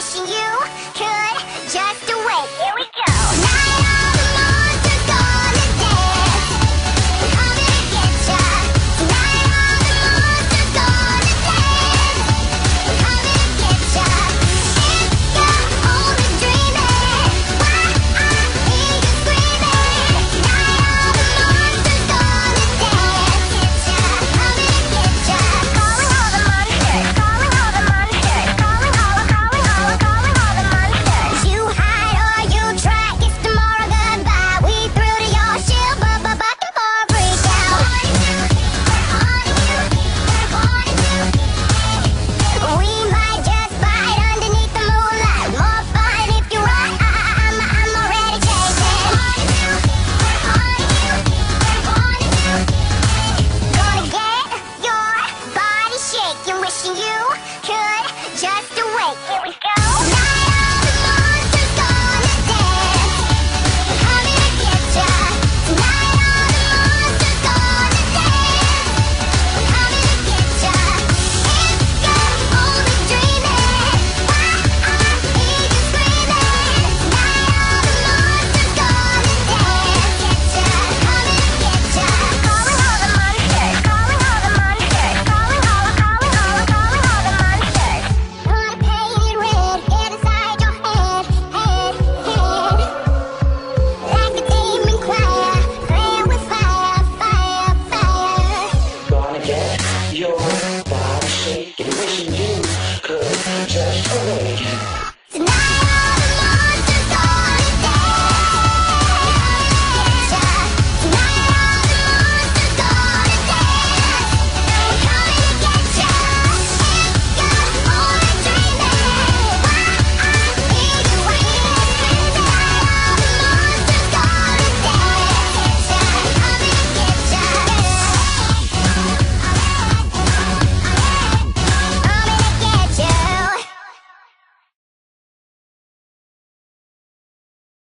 she you.